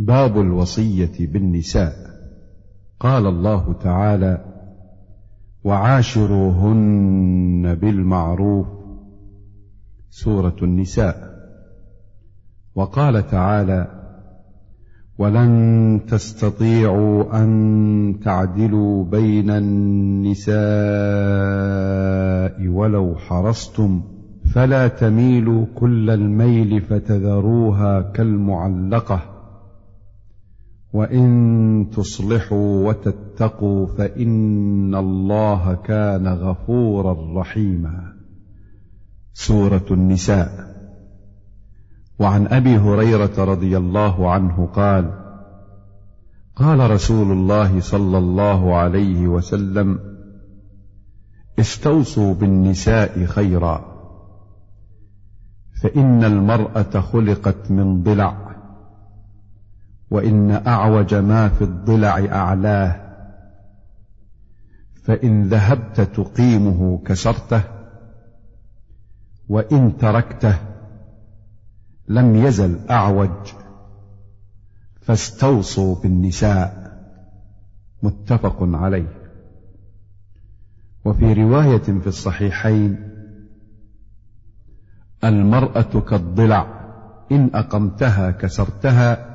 باب الوصية بالنساء. قال الله تعالى وعاشروهن بالمعروف. سورة النساء. وقال تعالى ولن تستطيعوا أن تعدلوا بين النساء ولو حرصتم فلا تميلوا كل الميل فتذروها كالمعلقة. وان تصلحوا وتتقوا فان الله كان غفورا رحيما. سورة النساء. وعن أبي هريرة رضي الله عنه قال قال رسول الله صلى الله عليه وسلم استوصوا بالنساء خيرا فإن المرأة خلقت من ضلع. وإن أعوج ما في الضلع أعلاه فإن ذهبت تقيمه كسرته وإن تركته لم يزل أعوج فاستوصوا بالنساء متفق عليه. وفي رواية في الصحيحين المرأة كالضلع إن أقمتها كسرتها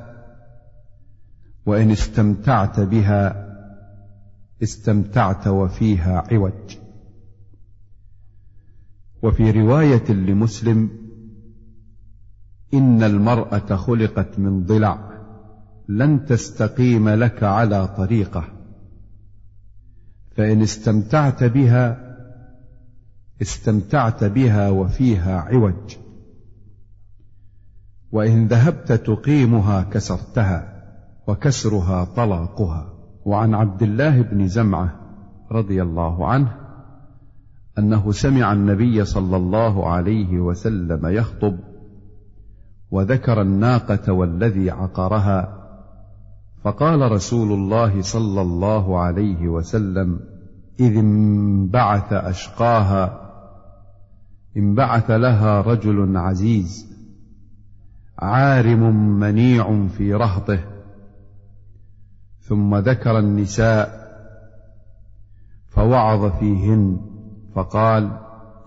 وإن استمتعت بها استمتعت وفيها عوج. وفي رواية لمسلم إن المرأة خلقت من ضلع لن تستقيم لك على طريقة. فإن استمتعت بها استمتعت بها وفيها عوج. وإن ذهبت تقيمها كسرتها. وكسرها طلاقها. وعن عبد الله بن زمعة رضي الله عنه أنه سمع النبي صلى الله عليه وسلم يخطب وذكر الناقة والذي عقرها. فقال رسول الله صلى الله عليه وسلم إذ انبعث أشقاها انبعث لها رجل عزيز عارم منيع في رهطه ثم ذكر النساء فوعظ فيهن فقال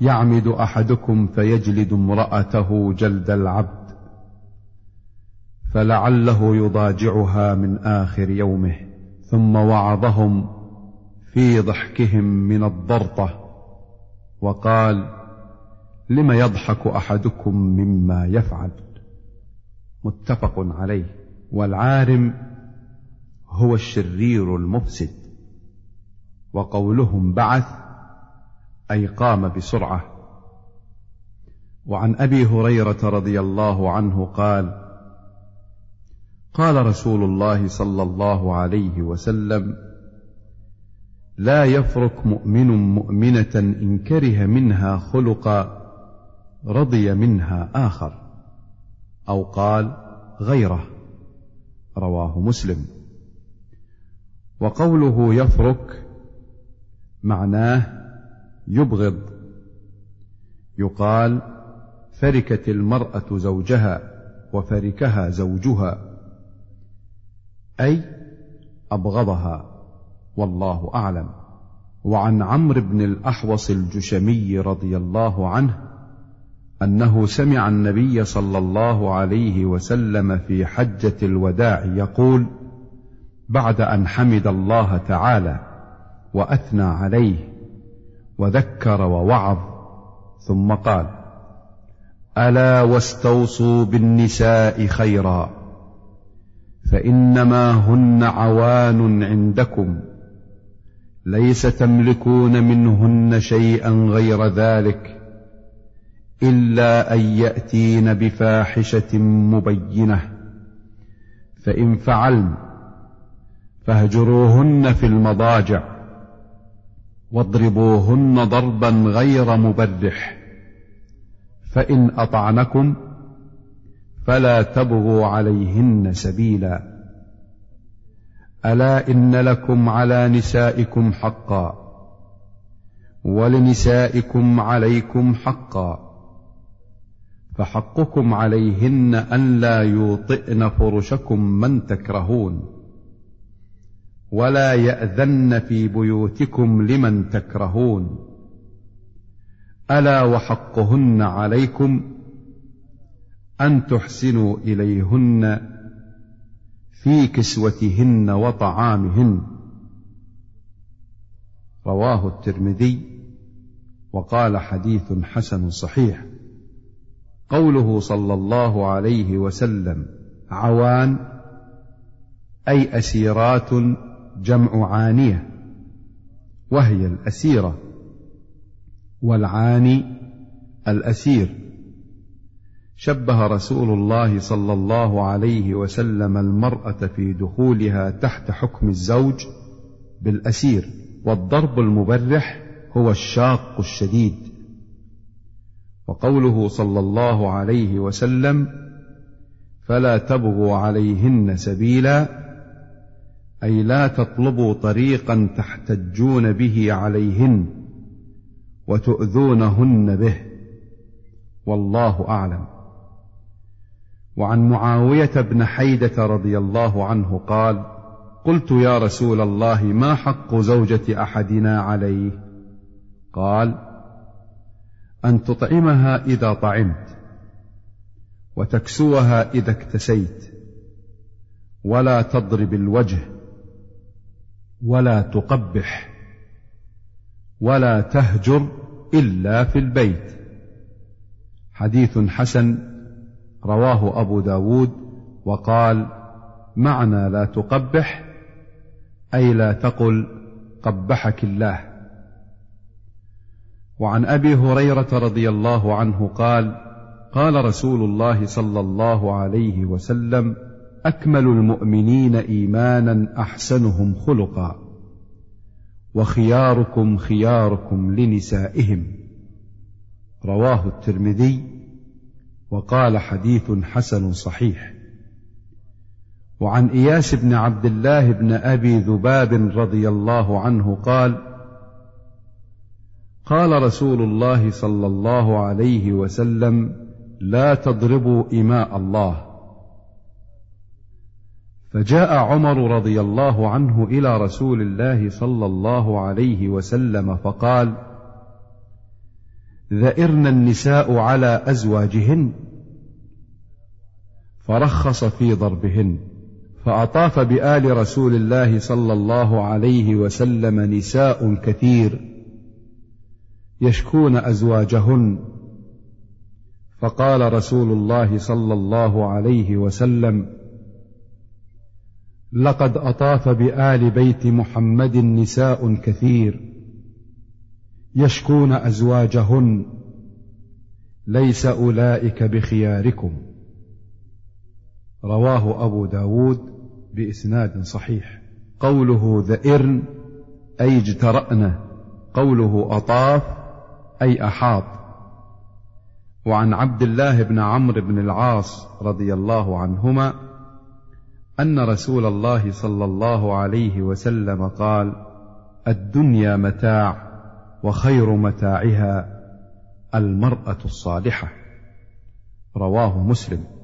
يعمد أحدكم فيجلد امرأته جلد العبد فلعله يضاجعها من آخر يومه ثم وعظهم في ضحكهم من الضرطة وقال لم يضحك أحدكم مما يفعل؟ متفق عليه والعارم هو الشرير المفسد وقولهم بعث أي قام بسرعة. وعن أبي هريرة رضي الله عنه قال قال رسول الله صلى الله عليه وسلم لا يفرك مؤمن مؤمنة إن كره منها خلقا رضي منها آخر أو قال غيره رواه مسلم. وقوله يفرك معناه يبغض. يقال فركت المرأة زوجها وفركها زوجها أي أبغضها والله أعلم. وعن عمرو بن الأحوص الجشمي رضي الله عنه أنه سمع النبي صلى الله عليه وسلم في حجة الوداع يقول بعد أن حمد الله تعالى وأثنى عليه وذكر ووعظ ثم قال ألا واستوصوا بالنساء خيرا فإنما هن عوان عندكم ليس تملكون منهن شيئا غير ذلك إلا أن يأتين بفاحشة مبينة فإن فعلن فاهجروهن في المضاجع واضربوهن ضربا غير مبرح. فإن أطعنكم فلا تبغوا عليهن سبيلا. ألا إن لكم على نسائكم حقا ولنسائكم عليكم حقا. فحقكم عليهن أن لا يوطئن فرشكم من تكرهون. ولا يأذن في بيوتكم لمن تكرهون. ألا وحقهن عليكم أن تحسنوا إليهن في كسوتهن وطعامهن. رواه الترمذي وقال حديث حسن صحيح. قوله صلى الله عليه وسلم عوان أي أسيرات جمع عانية وهي الأسيرة والعاني الأسير. شبه رسول الله صلى الله عليه وسلم المرأة في دخولها تحت حكم الزوج بالأسير والضرب المبرح هو الشاق الشديد. وقوله صلى الله عليه وسلم فلا تبغوا عليهن سبيلا أي لا تطلبوا طريقا تحتجون به عليهن وتؤذونهن به. والله أعلم. وعن معاوية بن حيدة رضي الله عنه قال قلت يا رسول الله ما حق زوجة أحدنا عليه؟ قال أن تطعمها إذا طعمت وتكسوها إذا اكتسيت ولا تضرب الوجه ولا تقبح ولا تهجر إلا في البيت. حديث حسن رواه أبو داود وقال معنى لا تقبح أي لا تقل قبحك الله. وعن أبي هريرة رضي الله عنه قال قال رسول الله صلى الله عليه وسلم أكمل المؤمنين إيمانا أحسنهم خلقا وخياركم خياركم لنسائهم. رواه الترمذي وقال حديث حسن صحيح. وعن إياس بن عبد الله بن أبي ذباب رضي الله عنه قال قال رسول الله صلى الله عليه وسلم لا تضربوا إماء الله. فجاء عمر رضي الله عنه إلى رسول الله صلى الله عليه وسلم فقال ذئرن النساء على أزواجهن. فرخص في ضربهن فأطاف بآل رسول الله صلى الله عليه وسلم نساء كثير يشكون أزواجهن. فقال رسول الله صلى الله عليه وسلم لقد أطاف بآل بيت محمد نساء كثير يشكون أزواجهن ليس أولئك بخياركم. رواه أبو داود بإسناد صحيح. قوله ذئرن أي اجترأن. قوله أطاف أي أحاط. وعن عبد الله بن عمرو بن العاص رضي الله عنهما أن رسول الله صلى الله عليه وسلم قال الدنيا متاع وخير متاعها المرأة الصالحة. رواه مسلم.